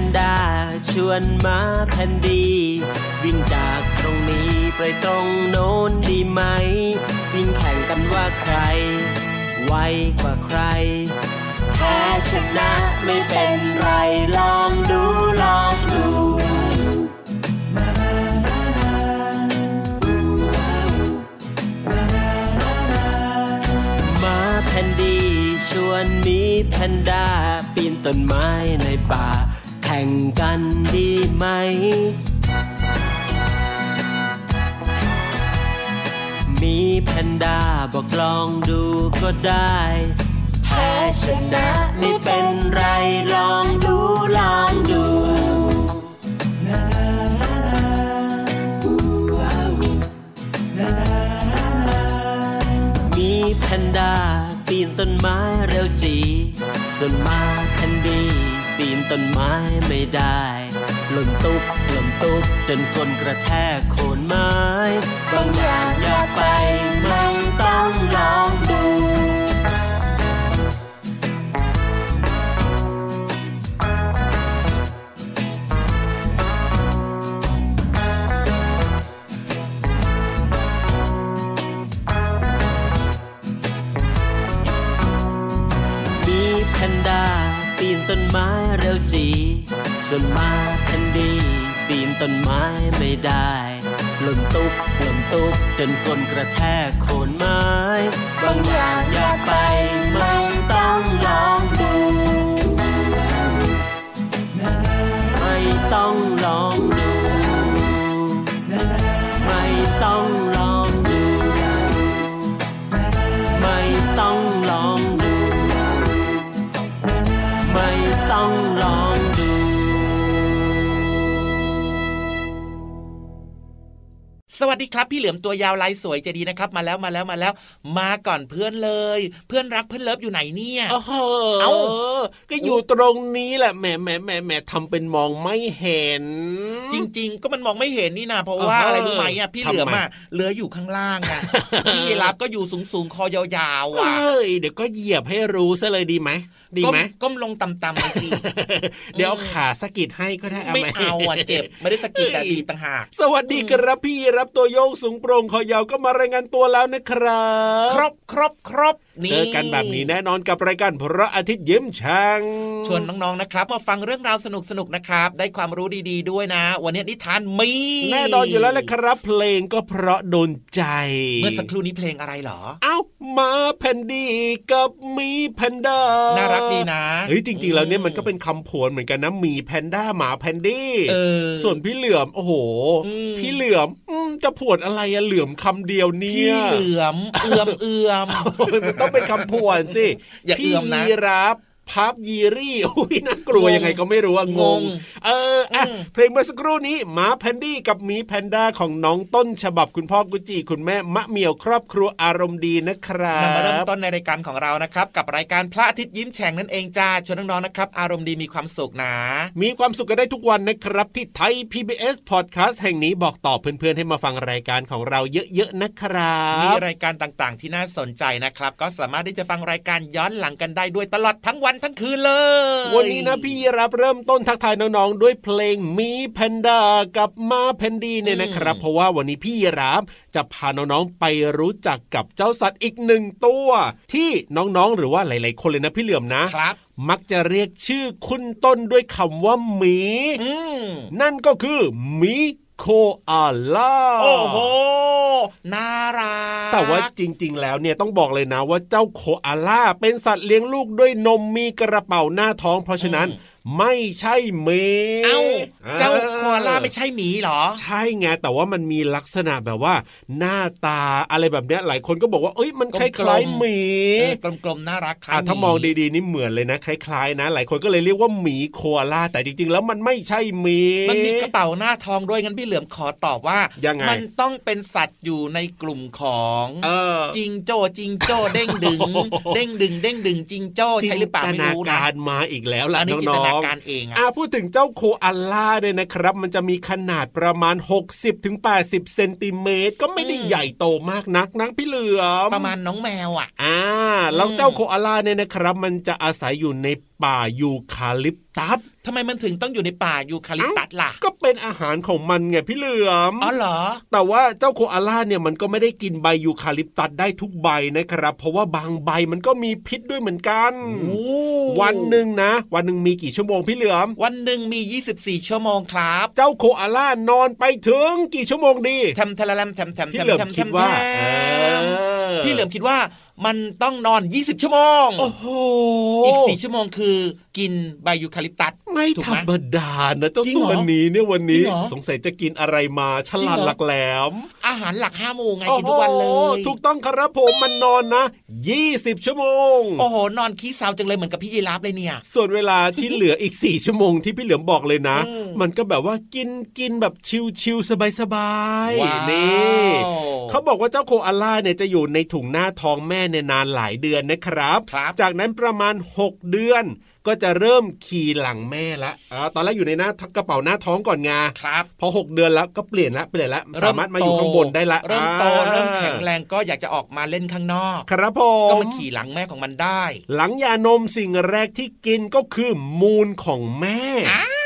นด้าชวนมาแพนดี วิ่งจากตรงนี้ไปตรงโน้นดีไหม วิ่งแข่งกันว่าใคร ไวกว่าใครแพ้ชนะไม่เป็นไรลองดูลองดูมาแผ่นดีชวนมีแพนด้าปีนต้นไม้ในป่า แข่งกันดีไหม มีแพนด้าบอกลองดูก็ได้แพ้ชนะไม่เป็นไรลองดูลองดูมีแพนด้าปีนต้นไม้เร็วจี ส่วนมาแพนดี ปีนต้นไม้ไม่ได้หล่นตุ๊บหล่นตุ๊บจนก้นกระแทกโคนไม้ บางอย่างอยากไปไม่ ต้นไม้เร็วจี ส่วนมาแทนดี ปีนต้นไม้ไม่ได้หล่นตุ๊บหล่นตุ๊บจนก้นกระแทกโคนไม้บางอย่างอยากไปไม่ต้องลองดู ไม่ต้องลอง สวัสดีครับ พี่เหลือมตัวยาวลายสวยใจดีนะครับ มาแล้วมาแล้วมาแล้ว มาก่อนเพื่อนเลย เพื่อนรักเพื่อน love อยู่ไหนเนี่ยโอ้โหเอ้าก็อยู่ตรงนี้แหละแหมแหมแหมแหมทำเป็นมองไม่เห็น จริง ๆ ก็มันมองไม่เห็นนี่นะเพราะว่าเออออะไรรู้ไหมอะพี่เหลือมทำไมอะเหลือมอยู่ข้างล่างอะพี่ราฟก็อยู่สูงสูงๆคอยาวๆอะเอ้ยเดี๋ยวก็เหยียบให้รู้ซะเลยดีไหม ดีไหมก็ก้มลงต่ำๆเลยสิเดี๋ยวเอาขาสะกิดให้ก็ได้เอาไม่ไหมเอาอะเจ็บ ไม่ได้สะกิดแต่ถีบต่างหาก สวัสดีครับพี่ราฟตัวโย่งสูงโปร่งคอยาวก็มารายงานตัวแล้วนะครับ ครบครบครบนี่ เจอกันแบบนี้แน่นอนกับรายการพระอาทิตย์ยิ้มแฉ่งชวนน้องๆนะครับมาฟังเรื่องราวสนุกๆนะครับ ได้ความรู้ดีๆด้วยนะ วันนี้นิทานมีแน่นอนอยู่แล้วแหละครับ เพลงก็เพราะโดนใจ เมื่อสักครู่นี้เพลงอะไรเหรอ เอ้าหมาแพนดี้กับหมีแพนด้าน่ารักดีนะเฮ้ยจริง ๆ แล้วเนี่ยมันก็เป็นคำผวนเหมือนกันนะหมีแพนด้าหมาแพนดี้เออส่วนพี่เหลือมโอ้โหอืมพี่เหลือมอืมจะผวนอะไรอะเหลือมคำเดียวเนี่พี่ยเหลือมเอือมเอือมโอ้ยมันต้องเป็นคำผวนสิ อย่าพี่เอือมนะยีรับ พับยีรี่อุ้ยน่ากลัวงงยังไงก็ไม่รู้อะงงงงเอออะอืมเพลงเมื่อสักครู่นี้หมาแพนดี้กับหมีแพนด้าของน้องต้นฉบับคุณพ่อกุจิคุณแม่มะเหมียวครอบครัวอารมณ์ดีนะครับนำมาเริ่มต้นในรายการของเรานะครับ กับรายการพระอาทิตย์ยิ้มแฉ่งนั่นเองจ้าชวนน้องๆนะครับ อารมณ์ดีมีความสุขนะ มีความสุขกันได้ทุกวันนะครับ ที่ไทย PBS Podcast แห่งนี้บอกต่อเพื่อนๆให้มาฟังรายการของเราเยอะๆนะครับมีรายการต่างๆ ที่น่าสนใจนะครับ ก็สามารถที่จะฟังรายการย้อนหลังกันได้ด้วยตลอดทั้งวันทั้งคืนเลย วันนี้นะพี่รับเริ่มต้นทักทายน้องๆ ด้วยเพลงมีแพนด้ากับมาแพนดีเนี่ยนะครับ เพราะว่าวันนี้พี่รับจะพาน้องๆไปรู้จักกับเจ้าสัตว์อีกหนึ่งตัว ที่น้องๆ หรือว่าหลาย ๆ คนเลยนะพี่เหลือมนะครับมักจะเรียกชื่อคุณต้นด้วยคำว่าหมีอืมนั่นก็คือหมี โคอาล่าโอ้โหน่ารักแต่ว่าจริง ๆ แล้วเนี่ยต้องบอกเลยนะว่าเจ้าโคอาล่าเป็นสัตว์เลี้ยงลูกด้วยนมมีกระเป๋าหน้าท้อง เพราะฉะนั้น ไม่ใช่เมเอ้าเจ้าโคอาล่าไม่ใช่หมีเหรอ ใช่ไงแต่ว่ามันมีลักษณะแบบว่า หน้าตาอะไรแบบเนี้ยหลายคนก็บอกว่าเอ้ยมันคกลมๆล้ายๆหมีเออกลมๆน่ารักคล้าอะยหถ้ามองดีๆนี่เหมือนเลยนะ คล้ายๆนะ หลายคนก็เลยเรียกว่าหมีโคอาล่าแต่จริงๆ แล้วมันไม่ใช่หมีมันมีกระเป๋าหน้าทองด้วยงั้นพี่เหลือมขอตอบว่ายังไงมันต้องเป็นสัตว์อยู่ในกลุ่มของเออจิงโจ้จิงโจ้เด้งดึง เด้งดึงเด้งดึงจิงโจ้ใช่หรือเปล่าไม่รู้จินตนะการมาอีกแล้วล่ะอันนี้จินตน้นาองๆการเองอะอะพูดถึงเจ้าโคอาล่าเนี่ยนะครับ มันจะมีขนาดประมาณ 60-80ถึง80เซนติเมตรก็ไม่ได้ใหญ่โตมากนักนักพี่เหลือมประมาณน้องแมวอะอ่าแล้วเจ้าโคอาล่าเนี่ยนะครับ มันจะอาศัยอยู่ในป่ายูคาลิปตัสทำไมมันถึงต้องอยู่ในป่ายูคาลิปตัสล่ะ ก็เป็นอาหารของมันไงพี่เหลือมอ๋อเหรอ แต่ว่าเจ้าโคอาล่าเนี่ยมันก็ไม่ได้กินใบยูคาลิปตัสได้ทุกใบนะครับ เพราะว่าบางใบมันก็มีพิษด้วยเหมือนกันโอ้วันหนึ่งนะ วันหนึ่งมีกี่ชั่วโมงพี่เหลือม วันหนึ่งมี 24 ชั่วโมงครับ เจ้าโคอาล่านอนไปถึงกี่ชั่วโมงดีแทมทะละแลมแทมแทมพี่แทมเหลือมแทมคิดว่าแทเอมอพี่เหลือมคิดว่ามันต้องนอน 20 ชั่วโมง โอ้โห อีก4ชั่วโมงคือกินใบยูคาลิปตัส ไม่ถูกธไหรมรมดานะเจ้าจริงตัวเหรอนี้เนี่ยวันนี้จริงเหรอสงสัยจะกินอะไรมาฉลาดจริงเหรอหลักแหลม อาหารหลักห้าโมงไงกินทุกวันเลโอ้ยโหถูกต้องครับผมมันนอนนะ 20 ชั่วโมง โอ้โห นอนขี้เศร้าจังเลยเหมือนกับพี่ยีราฟเลยเนี่ย ส่วนเวลาที่เหลืออีก 4 ชั่วโมงที่พี่เหลือมบอกเลยนะอืมมันก็แบบว่ากินกินแบบชิวๆสบายว้าวๆนี่เขาบอกว่าเจ้าโคอาล่าเนี่ยจะอยู่ในถุงหน้าท้องแม่ในนานหลายเดือนนะครับครับ จากนั้นประมาณ 6 เดือนก็จะเริ่มขี่หลังแม่ละอ่าตอนแรกอยู่ในหน้ากระเป๋าหน้าท้องก่อนไงครับพอ 6 เดือนแล้วก็เปลี่ยนละเปลี่ยนละสามารถมาอยู่ข้างบนได้ละเริ่มโตอ่าเริ่มแข็งแรงก็อยากจะออกมาเล่นข้างนอก ครับผก็มมาขี่หลังแม่ของมันได้ หลังยานมสิ่งแรกที่กินก็คือมูลของแม่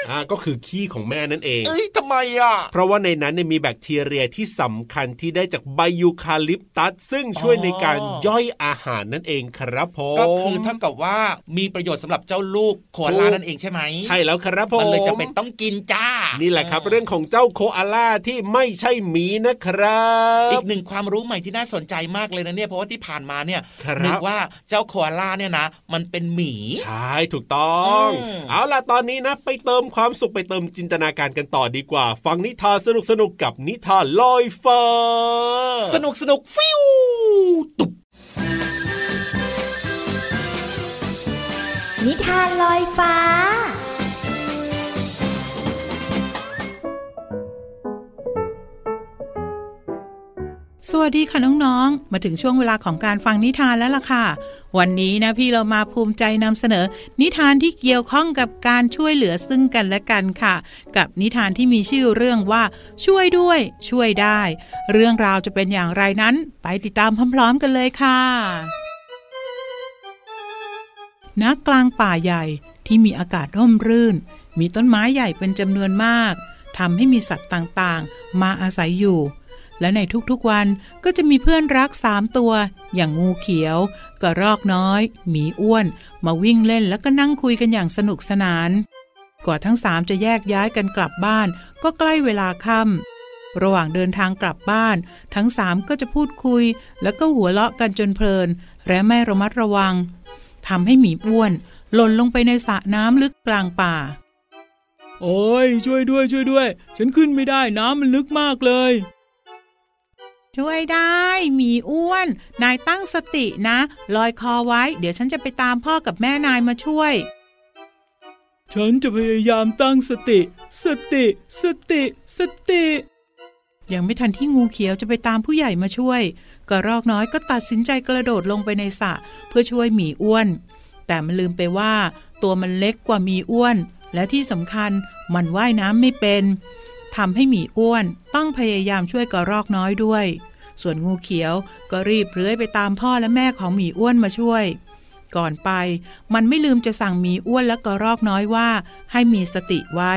อะอ่าก็คือขี้ของแม่นั่นเอง เอ้ยทำไมอะ เพราะว่าในนั้นเนี่ยมีแบคทีเรียที่สำคัญที่ได้จากใบยูคาลิปตัส ซึ่งช่วยอ๋อในการย่อยอาหารนั่นเองครับผมก็คือเท่ากับว่ามีประโยชน์สำหรับเจ้าลูกโคอาล่านั่นเองใช่ไหมใช่แล้วครับผมมันเลยจะเป็นต้องกินจ้านี่นี่แหละครับ เรื่องของเจ้าโคอาล่าที่ไม่ใช่หมีนะครับ อีกหนึ่งความรู้ใหม่ที่น่าสนใจมากเลยนะเนี่ยเพราะว่าที่ผ่านมาเนี่ยครับนึกว่าเจ้าโคอาล่าเนี่ยนะ มันเป็นหมีใช่ถูกต้องอืมเอาล่ะตอนนี้นะไปเติมความสุขไปเติมจินตนาการกันต่อดีกว่า ฟังนิทานสนุกๆกับนิทานลอยฟ้า สนุกสนุกฟิวตุบนิทานลอยฟ้า สวัสดีค่ะน้องๆ มาถึงช่วงเวลาของการฟังนิทานแล้วล่ะค่ะ วันนี้นะพี่เรามาภูมิใจนำเสนอ นิทานที่เกี่ยวข้องกับการช่วยเหลือซึ่งกันและกันค่ะ กับนิทานที่มีชื่อเรื่องว่า ช่วยด้วย ช่วยได้ เรื่องราวจะเป็นอย่างไรนั้น ไปติดตามพร้อมๆกันเลยค่ะณกลางป่าใหญ่ที่มีอากาศร่มรื่น มีต้นไม้ใหญ่เป็นจำนวนมากทำให้มีสัตว์ต่างๆ มาอาศัยอยู่ และในทุกๆวันก็จะมีเพื่อนรักสามตัว อย่างงูเขียว กระรอกน้อย หมีอ้วน มาวิ่งเล่นแล้วก็นั่งคุยกันอย่างสนุกสนาน กว่าทั้งสามจะแยกย้ายกันกลับบ้าน ก็ใกล้เวลาค่ำระหว่างเดินทางกลับบ้าน ทั้งสามก็จะพูดคุย แล้วก็หัวเราะกันจนเพลิน และไม่ระมัดระวังทำให้หมีอ้วน หล่นลงไปในสระน้ำลึกกลางป่าโอ้ยช่วยด้วยช่วยด้วย ฉันขึ้นไม่ได้น้ำมันลึกมากเลย ช่วยได้หมีอ้วน นายตั้งสตินะ ลอยคอไว้ เดี๋ยวฉันจะไปตามพ่อกับแม่นายมาช่วย ฉันจะพยายามตั้งสติ สติ สติ สติ ยังไม่ทันที่งูเขียวจะไปตามผู้ใหญ่มาช่วย กระรอกน้อยก็ตัดสินใจกระโดดลงไปในสระเพื่อช่วยหมีอ้วน แต่มันลืมไปว่า ตัวมันเล็กกว่าหมีอ้วน และที่สำคัญมันว่ายน้ำไม่เป็น ทำให้หมีอ้วนต้องพยายามช่วยกระรอกน้อยด้วย ส่วนงูเขียวก็รีบเลื้อยไปตามพ่อและแม่ของหมีอ้วนมาช่วย ก่อนไป มันไม่ลืมจะสั่งหมีอ้วนและกระรอกน้อยว่า ให้มีสติไว้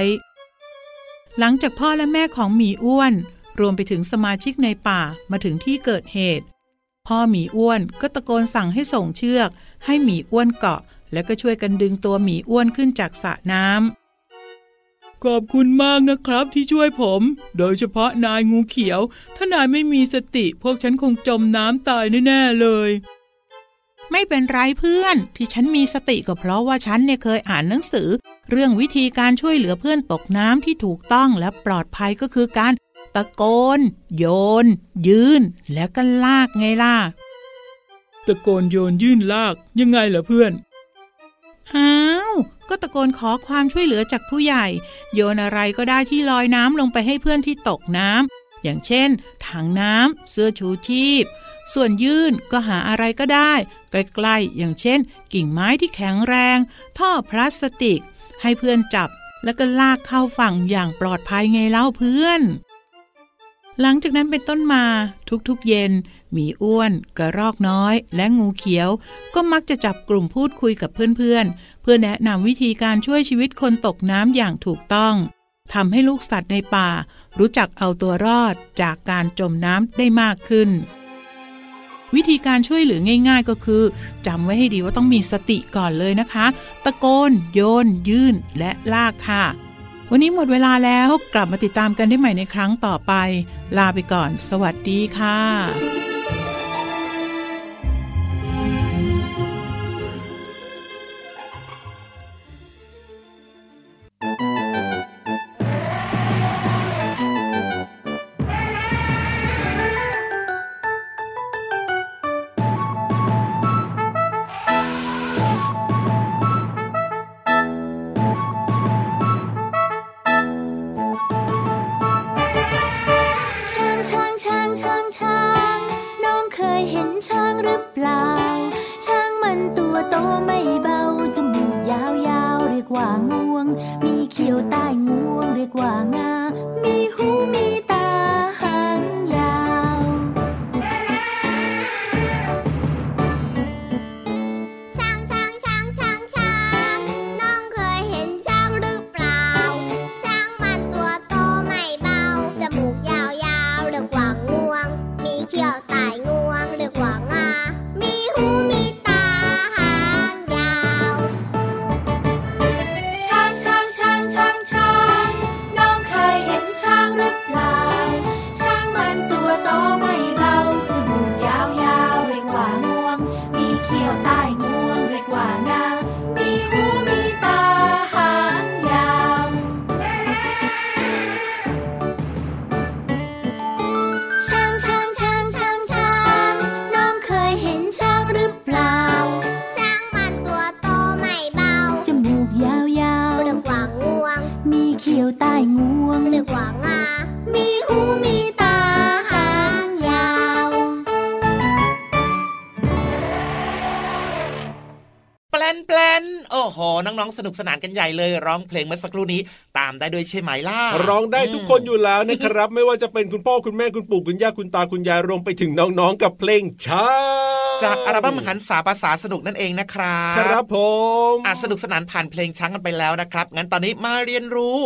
หลังจากพ่อและแม่ของหมีอ้วน รวมไปถึงสมาชิกในป่ามาถึงที่เกิดเหตุ พ่อหมีอ้วนก็ตะโกนสั่งให้ส่งเชือก ให้หมีอ้วนเกาะ แล้วก็ช่วยกันดึงตัวหมีอ้วนขึ้นจากสระน้ำ ขอบคุณมากนะครับที่ช่วยผม โดยเฉพาะนายงูเขียว ถ้านายไม่มีสติ พวกฉันคงจมน้ำตายแน่ๆเลย ไม่เป็นไรเพื่อน ที่ฉันมีสติก็เพราะว่าฉันเนี่ยเคยอ่านหนังสือ เรื่องวิธีการช่วยเหลือเพื่อนตกน้ำที่ถูกต้องและปลอดภัยก็คือการตะโกน โยน ยืน แล้วก็ลากไงล่ะ ตะโกนโยนยื่นลากยังไงล่ะเพื่อน อ้าว ก็ตะโกนขอความช่วยเหลือจากผู้ใหญ่ โยนอะไรก็ได้ที่ลอยน้ำลงไปให้เพื่อนที่ตกน้ำอย่างเช่น ถังน้ำเสื้อชูชีพ ส่วนยื่นก็หาอะไรก็ได้ ใกล้ๆอย่างเช่น กิ่งไม้ที่แข็งแรง ท่อพลาสติก ให้เพื่อนจับแล้วก็ลากเข้าฝั่งอย่างปลอดภัยไงเล่าเพื่อน หลังจากนั้นเป็นต้นมาทุกๆเย็นหมีอ้วน กระรอกน้อย และงูเขียว ก็มักจะจับกลุ่มพูดคุยกับเพื่อนๆ เพื่อแนะนำวิธีการช่วยชีวิตคนตกน้ำอย่างถูกต้องทำให้ลูกสัตว์ในป่า รู้จักเอาตัวรอดจากการจมน้ำได้มากขึ้น วิธีการช่วยเหลือง่าย ๆ ก็คือจำไว้ให้ดีว่าต้องมีสติก่อนเลยนะคะ ตะโกน โยน ยื่น และลากค่ะ วันนี้หมดเวลาแล้วกลับมาติดตามกันได้ใหม่ในครั้งต่อไป ลาไปก่อน สวัสดีค่ะ ตัว สนุกสนานกันใหญ่เลยร้องเพลงเมื่อสักครู่นี้ตามได้ด้วยใช่ไหมล่ะร้องได้ทุกคนอยู่แล้วนะครับ ไม่ว่าจะเป็นคุณพ่อคุณแม่คุณปู่คุณย่าคุณตาคุณยายรวมไปถึงน้องๆกับเพลงช้างจากอัลบั้มหันษาภาษาสนุกนั่นเองนะครับครับผมอะสนุกสนานผ่านเพลงช้างกันไปแล้วนะครับงั้นตอนนี้มาเรียนรู้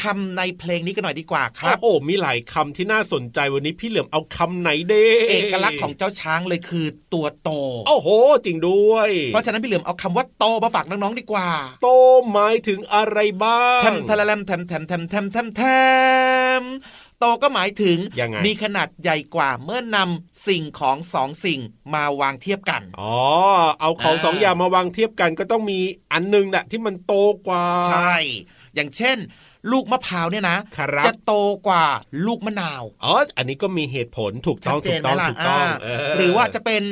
คำในเพลงนี้กันหน่อยดีกว่าครับโอ้มีหลายคำที่น่าสนใจวันนี้พี่เหลือมเอาคำไหนเด้เอกลักษณ์ของเจ้าช้างเลยคือตัวโต โอ้โห จริงด้วย เพราะฉะนั้นพี่เหลือมเอาคำว่าโตมาฝากน้องๆดีกว่า โตหมายถึงอะไรบ้างแทมทะลแลมแทมแทมแทมแทมแทมแทมโตก็หมายถึงมีขนาดใหญ่กว่าเมื่อนำสิ่งของสองสิ่งมาวางเทียบกัน อ๋อ เอาของสองอย่างมาวางเทียบกันก็ต้องมีอันหนึ่งแหละที่มันโตกว่า ใช่ อย่างเช่น ลูกมะพร้าวเนี่ยนะครับจะโตกว่าลูกมะนาวอ๋ออันนี้ก็มีเหตุผลถูกชัต้ดองเจถูนกไหมต้องล่ะถูกต้องอ่าเหรือว่าจะเป็น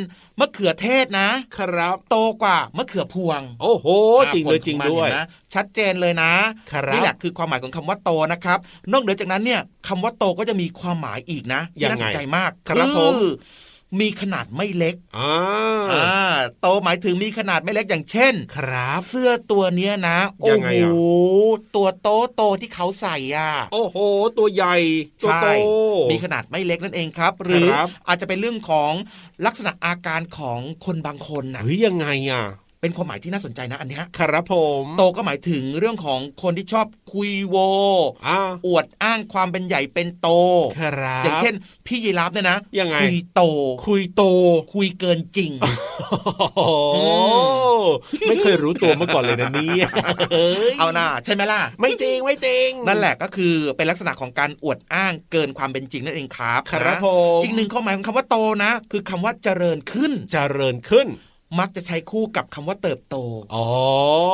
มะเขือเทศนะ ครับ โตกว่ามะเขือพวง โอ้โห จริงเลยอ่าจริงผลขอด้วยมันเห็นไหมชัดเจนเลยนะครับนี่แหละคือความหมายของคำว่าโตนะครับนอกเหนือจากนั้นเนี่ยคำว่าโตก็จะมีความหมายอีกนะที่น่าสนใจมากครับผมอ มีขนาดไม่เล็กอ่าอ่าโตหมายถึงมีขนาดไม่เล็กอย่างเช่น ครับ เสื้อตัวเนี้ยนะ โอ้ยังไงโหอะตัวโตโตที่เขาใส่อะ โอ้โห ตัวใหญ่ ตัวใช่โต มีขนาดไม่เล็กนั่นเองครับ หรือครับอาจจะเป็นเรื่องของลักษณะอาการของคนบางคนนะเฮ้ยยังไงอะไป เป็นความหมายที่น่าสนใจนะอันเนี้ยครับผมโตก็หมายถึงเรื่องของคนที่ชอบคุยโวอ่าอวดอ้างความเป็นใหญ่เป็นโตครับอย่างเช่น พี่ยีราฟเนี่ยนะยังไงคุยโต คุยโต คุยเกินจริงโอ้โหไม่เคยรู้ตัวมาก่อนเลยนะเนี่ยฮ้ยเอาหน่าใช่ไหมล่ะ ไม่จริงไม่จริง นั่นแหละก็คือเป็นลักษณะของการอวดอ้างเกินความเป็นจริงนั่นเองครับ ครับนะผมอีกหนึ่งข้อหมายของคำว่าโตนะ คือคำว่าเจริญขึ้น เจริญขึ้น มักจะใช้คู่กับคำว่าเติบโต อ๋อ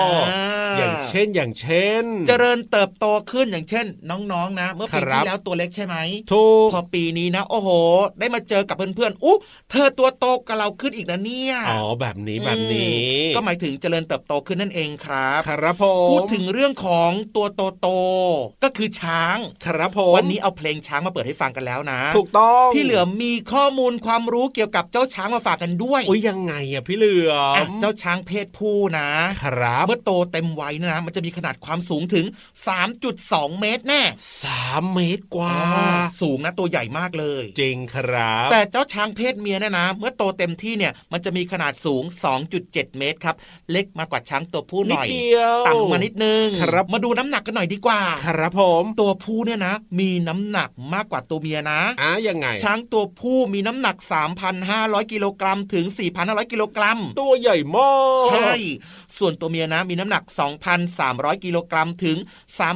อ่าอย่างเช่น อย่างเช่น เจริญเติบโตขึ้นอย่างเช่น น้องๆนะ เมื่อปีครับที่แล้วตัวเล็กใช่ไหมถูกพอปีนี้นะ โอ้โห ได้มาเจอกับเพื่อนๆอุ๊เธอตัวโตกับเราขึ้นอีกนะเนี่ย อ๋อ แบบนี้แบบนี้อืมก็หมายถึงเจริญเติบโตขึ้นนั่นเองครับ ครับผมพูดถึงเรื่องของตัวโตโตๆก็คือช้าง ครับผมวันนี้เอาเพลงช้างมาเปิดให้ฟังกันแล้วนะ ถูกต้อง พี่เหลือมมีข้อมูลความรู้เกี่ยวกับเจ้าช้างมาฝากกันด้วยอุ้ยยังไงอะพี่เหลืออะมเจ้าช้างเพศผู้นะครับเมื่อโตเต็มวัยนะนะมันจะมีขนาดความสูงถึง 3.2 เมตรแน่สามเมตรกว่า สูงนะตัวใหญ่มากเลย จริงครับ แต่เจ้าช้างเพศเมียเนะนะ เมื่อโตเต็มที่เนี่ยมันจะมีขนาดสูง 2.7 เมตรครับ เล็กมากกว่าช้างตัวผู้หนิดน่อยเดียวต่ำมานิดนึงครับมาดูน้ำหนักกันหน่อยดีกว่า ครับผมตัวผู้เนี่ยนะ มีน้ำหนักมากกว่าตัวเมียนะอะยังไง ช้างตัวผู้มีน้ำหนัก 3,500 กิโลกรัมถึง 4,500 กิโลกรัมตัวใหญ่มากใช่ ส่วนตัวเมียนะมีน้ำหนัก 2,300 กิโลกรัมถึง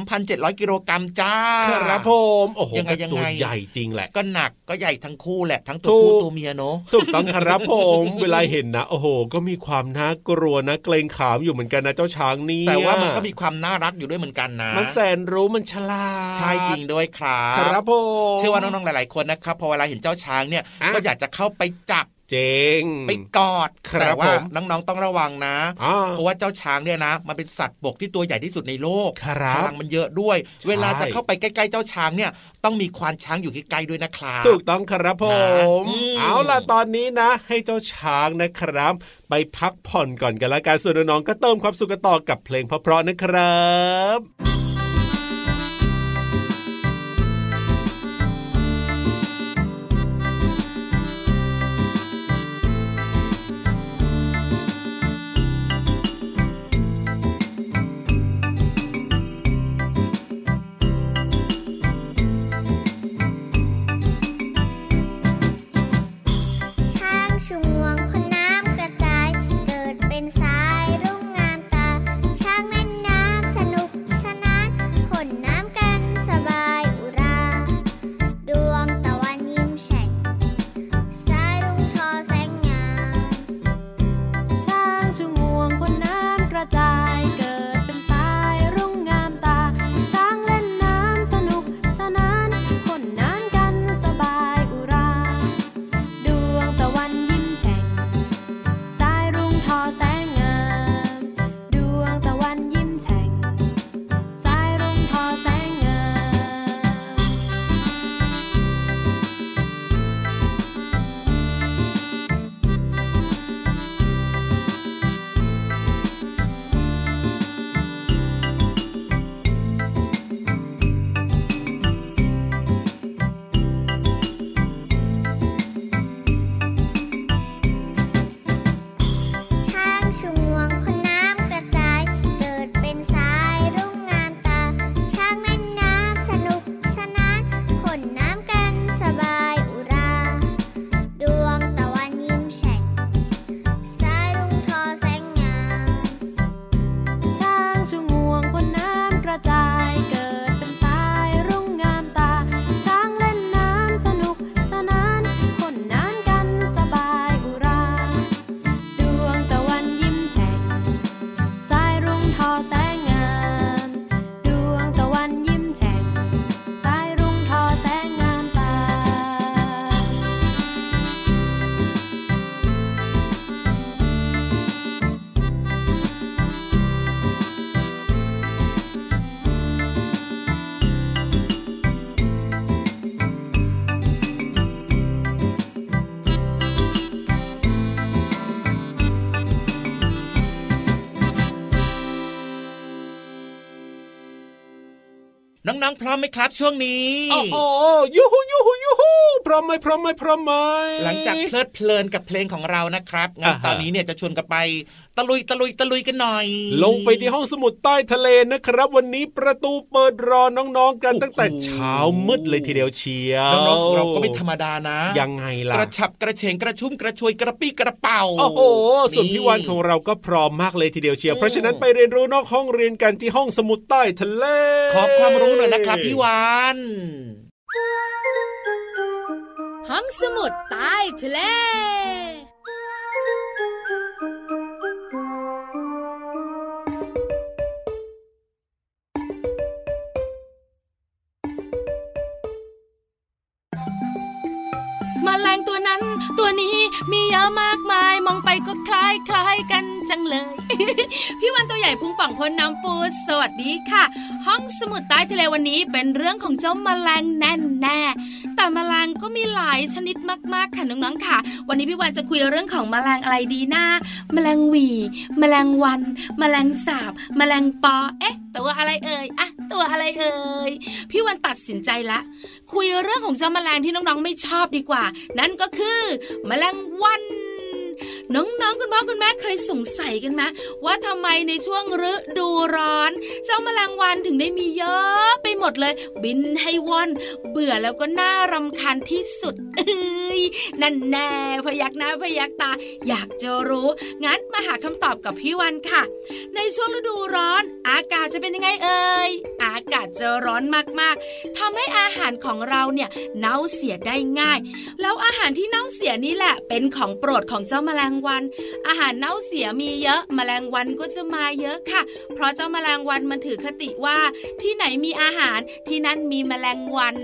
3,700 กิโลกรัมจ้าครับผมโอ้โหยังไงก็ยังตัวไงใหญ่จริงแหละ ก็หนักก็ใหญ่ทั้งคู่แหละทั้งตัวถูผู้กตัวเมียเนาะถูกต้องครับผม เวลาเห็นนะโอ้โห ก็มีความน่ากลัวนะเกรงขามอยู่เหมือนกันนะเจ้าช้างนี่แต่ว่ามันก็มีความน่ารักอยู่ด้วยเหมือนกันนะมันแสนรู้มันฉลาดใช่จริงด้วยครับครับผมเชื่อว่าน้องๆหลายๆคนนะครับพอเวลาเห็นเจ้าช้างเนี่ยอะก็อยากจะเข้าไปจับ เจ๋งไปกอดครับแต่ว่าผมน้องๆต้องระวังนะอ่าเพราะว่าเจ้าช้างเนี่ยนะ มันเป็นสัตว์บกที่ตัวใหญ่ที่สุดในโลกครับพลังมันเยอะด้วยใช่เวลาจะเข้าไปใกล้ๆเจ้าช้างเนี่ยต้องมีควานช้างอยู่ใกล้ๆด้วยนะครับถูกต้องครับผมอืมเอาล่ะตอนนี้นะ ให้เจ้าช้างนะครับ ไปพักผ่อนก่อนกันละกันส่วนน้องๆก็เติมความสุขกันต่อกับเพลงเพราะๆนะครับ ไหมครับช่วงนี้ โอ้โหยูฮูยูฮูยูฮู พร้อมไหมพร้อมไหมพร้อมไหมหลังจากเพลิดเพลินกับเพลงของเรานะครับงั้นอ่าฮะตอนนี้เนี่ยจะชวนกันไปตะลุยตะลุยตะลุยกันหน่อย ลงไปที่ห้องสมุดใต้ทะเลนะครับ วันนี้ประตูเปิดรอน้องๆกันตั้งแต่เช้ามืดเลยทีเดียวเชียวน้องๆเราก็ไม่ธรรมดานะ ยังไงล่ะกระฉับกระเฉงกระชุ่มกระชวยกระปี้กระเป๋าโอ้โหส่วนพี่วันของเราก็พร้อมมากเลยทีเดียวเชียวเพราะฉะนั้นไปเรียนรู้นอกห้องเรียนกันที่ห้องสมุดใต้ทะเล ขอความรู้หน่อยนะครับพี่วาน ห้องสมุดใต้ทะเล มแมลงตัวนั้น ตัวนี้มีเยอะมากมายมองไปก็คล้ายคล้ายกันจังเลย พี่วันตัวใหญ่พุงป่องพ้นน้ำปูสวัสดีค่ะ ห้องสมุดใต้ทะเลวันนี้เป็นเรื่องของเจ้าแมลงแน่นแน่แต่แมลงก็มีหลายชนิดมากๆค่ะน้องๆค่ะ วันนี้พี่วันจะคุยเรื่องของแมลงอะไรดีนะแมลงหวีแมลงวัน แมลงสาบ แมลงปอเอ๊ะ ตัวอะไรเอ่ยอะตัวอะไรเอ่ยพี่วันตัดสินใจละคุยเรื่องของเจ้าแมลงที่น้องๆไม่ชอบดีกว่า นั่นก็คือ แมลงวัน น้องๆ คุณพ่อคุณแม่เคยสงสัยกันไหมว่าทำไมในช่วงฤดูร้อน เจ้าแมลงวันถึงได้มีเยอะไปหมดเลย บินให้ว่อนเบื่อแล้วก็น่ารำคาญที่สุดเอ้ยนั่นแน่พยักหน้าพยักตา อยากจะรู้งั้นมาหาคำตอบกับพี่วันค่ะ ในช่วงฤดูร้อน อากาศจะเป็นยังไงเอ่ยอากาศจะร้อนมากๆทำให้อาหารของเราเนี่ยเน่าเสียได้ง่าย แล้วอาหารที่เน่าเสียนี่แหละ เป็นของโปรดของเจ้าแมลงวัน อาหารเน่าเสียมีเยอะแมลงวันก็จะมาเยอะค่ะ เพราะเจ้าแมลงวันมันถือคติว่า ที่ไหนมีอาหารที่นั่นมีแมลงวัน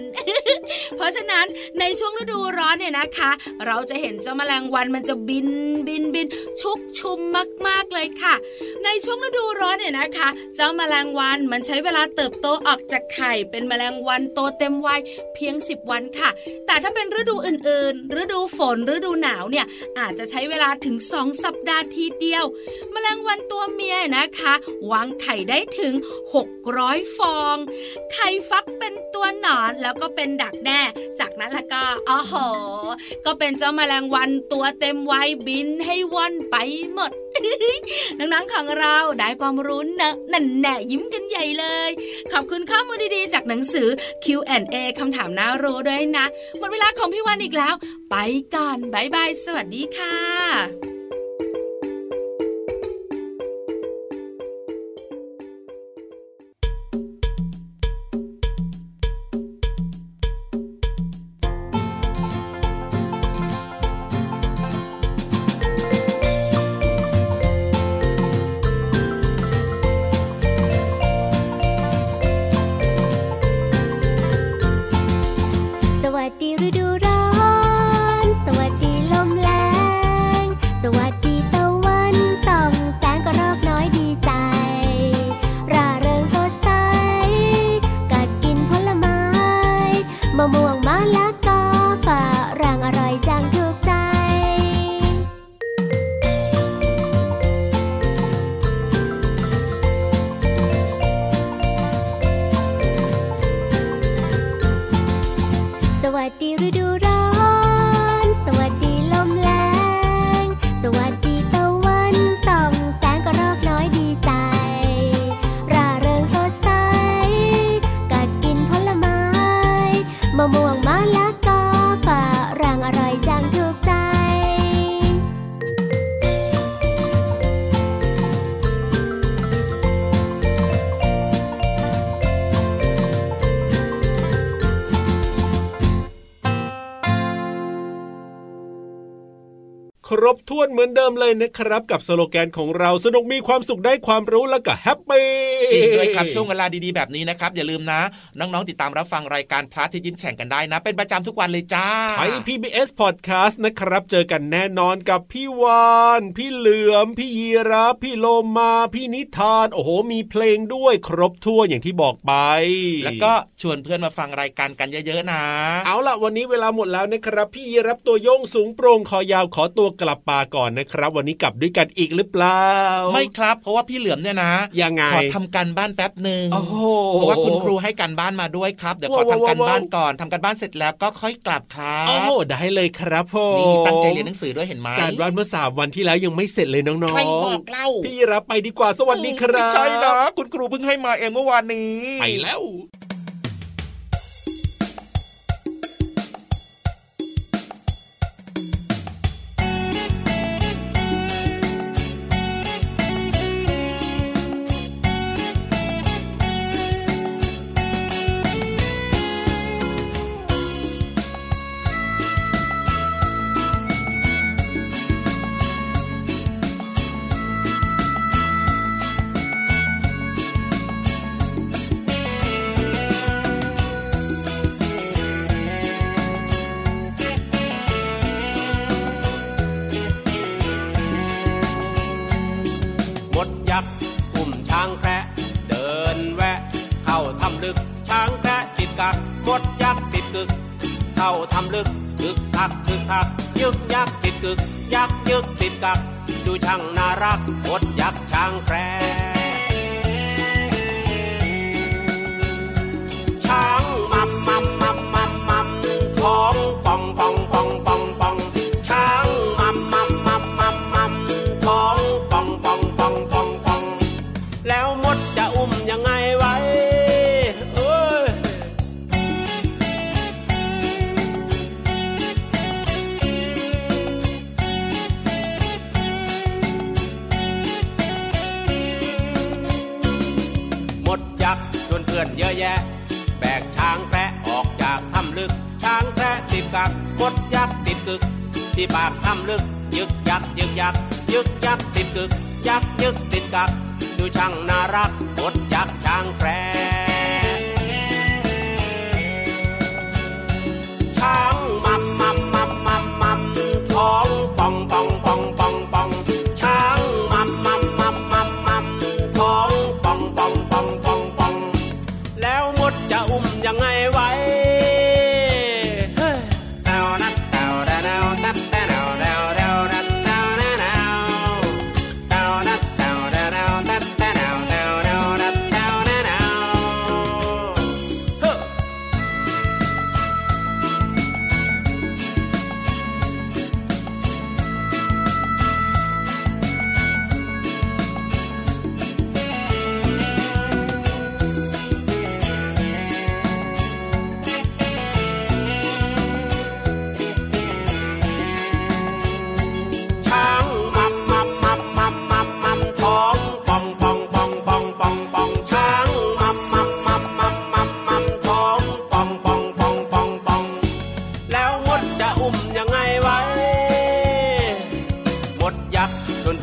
เพราะฉะนั้นในช่วงฤดูร้อนเนี่ยนะคะ เราจะเห็นเจ้าแมลงวันมันจะบินบินบินชุกชุมมาก ๆเลยค่ะ ในช่วงฤดูร้อนเนี่ยนะคะ เจ้าแมลงวันมันใช้เวลาเติบโตออกจากไข่ เป็นแมลงวันโตเต็มวัยเพียง 10 วันค่ะ แต่ถ้าเป็นฤดูอื่นๆ ฤดูฝนฤดูหนาวเนี่ยอาจจะใช้เววลาถึง 2 สัปดาห์ทีเดียวแมลงวันตัวเมียนะคะวางไข่ได้ถึง 600 ฟอง ไข่ฟักเป็นตัวหนอนแล้วก็เป็นดักแด้ จากนั้นแล้วก็อ๋อโห ก็เป็นเจ้าแมลงวันตัวเต็มวัยบินให้ว่อนไปหมดน้องๆของเราได้ความรู้เนอะนั่นแน่ยิ้มกันใหญ่เลย ขอบคุณข้อมูลดีๆ จากหนังสือ Q&A คำถามน่ารู้ด้วยนะ หมดเวลาของพี่วันอีกแล้ว ไปก่อนบายบาย สวัสดีค่ะ รบถ้วนเหมือนเดิมเลยนะครับ กับสโลแกนของเราสนุกมีความสุขได้ความรู้แล้วก็ happyจริงด้วยครับช่วงเวลาดีๆแบบนี้นะครับ อย่าลืมนะ น้องๆ ติดตามรับฟังรายการพระอาทิตย์ยิ้มแฉ่งกันได้นะ เป็นประจำทุกวันเลยจ้าไทย PBS Podcast นะครับ เจอกันแน่นอนกับพี่วานพี่เหลือม พี่ยีราฟพี่โลมาพี่นิทาน โอ้โห มีเพลงด้วยครบถ้วนอย่างที่บอกไป แล้วก็ชวนเพื่อนมาฟังรายการกันเยอะๆนะ เอาล่ะวันนี้เวลาหมดแล้วนะครับ พี่ยีรับตัวโยงสูงโปร่งคอยาวขอตัวกลับลับปาก่อนนะครับ วันนี้กลับด้วยกันอีกหรือเปล่า ไม่ครับ เพราะว่าพี่เหลือมเนี่ยนะยังไงขอทำการบ้านแป๊บหนึ่งโอ้โหเพราะว่าคุณครูให้การบ้านมาด้วยครับเดี๋ยวขอว้าวทำการว้าวบ้านก่อนทำการบ้านเสร็จแล้วก็ค่อยกลับครัโอ้บโหได้เลยครับผมนี่ตั้งใจเรียนหนังสือด้วยเห็นไหมการบ้านเมื่อสามวันที่แล้วยังไม่เสร็จเลยน้องๆใครบอกเล่าพี่รับไปดีกว่าสวัสดีครับไม่ใช่นะคุณครูเพิ่งให้มาเองเมื่อวานนี้ไปแล้ว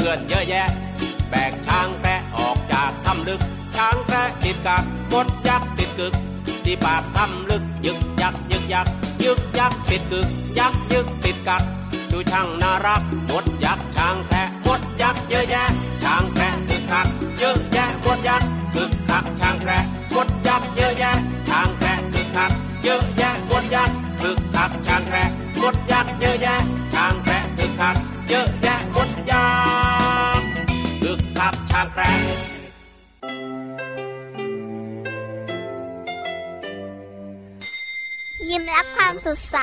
พื่อนเยอะแยะ แบกช้างแคระออกจากถ้ำลึก ช้างแคระติดกักมดยักษ์ติดกึก ที่ปากถ้ำลึกยึกยักยึกยักยึกยักติดกึก ยักยึกติดกักดูช่างน่ารักมดยักษ์ช้างแคระมดยักษ์เยอะแยะ ช้างแคระคึกคักเยอะแยะมดยักษ์คึกคักช้างแคระมดยักษ์เยอะแยะ ช้างแคระคึกคักเยอะแยะมดยักษ์คึกคักช้างแคระมดยักษ์เยอะแยะ ช้างแคระคึกคักเยอะแยะมดยักษ์ ชับชาแกรยิ้มรับความสดใส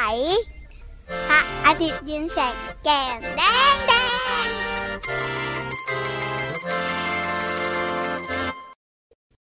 พระอาทิตย์ยิ้มแฉกแก้มแดงแดง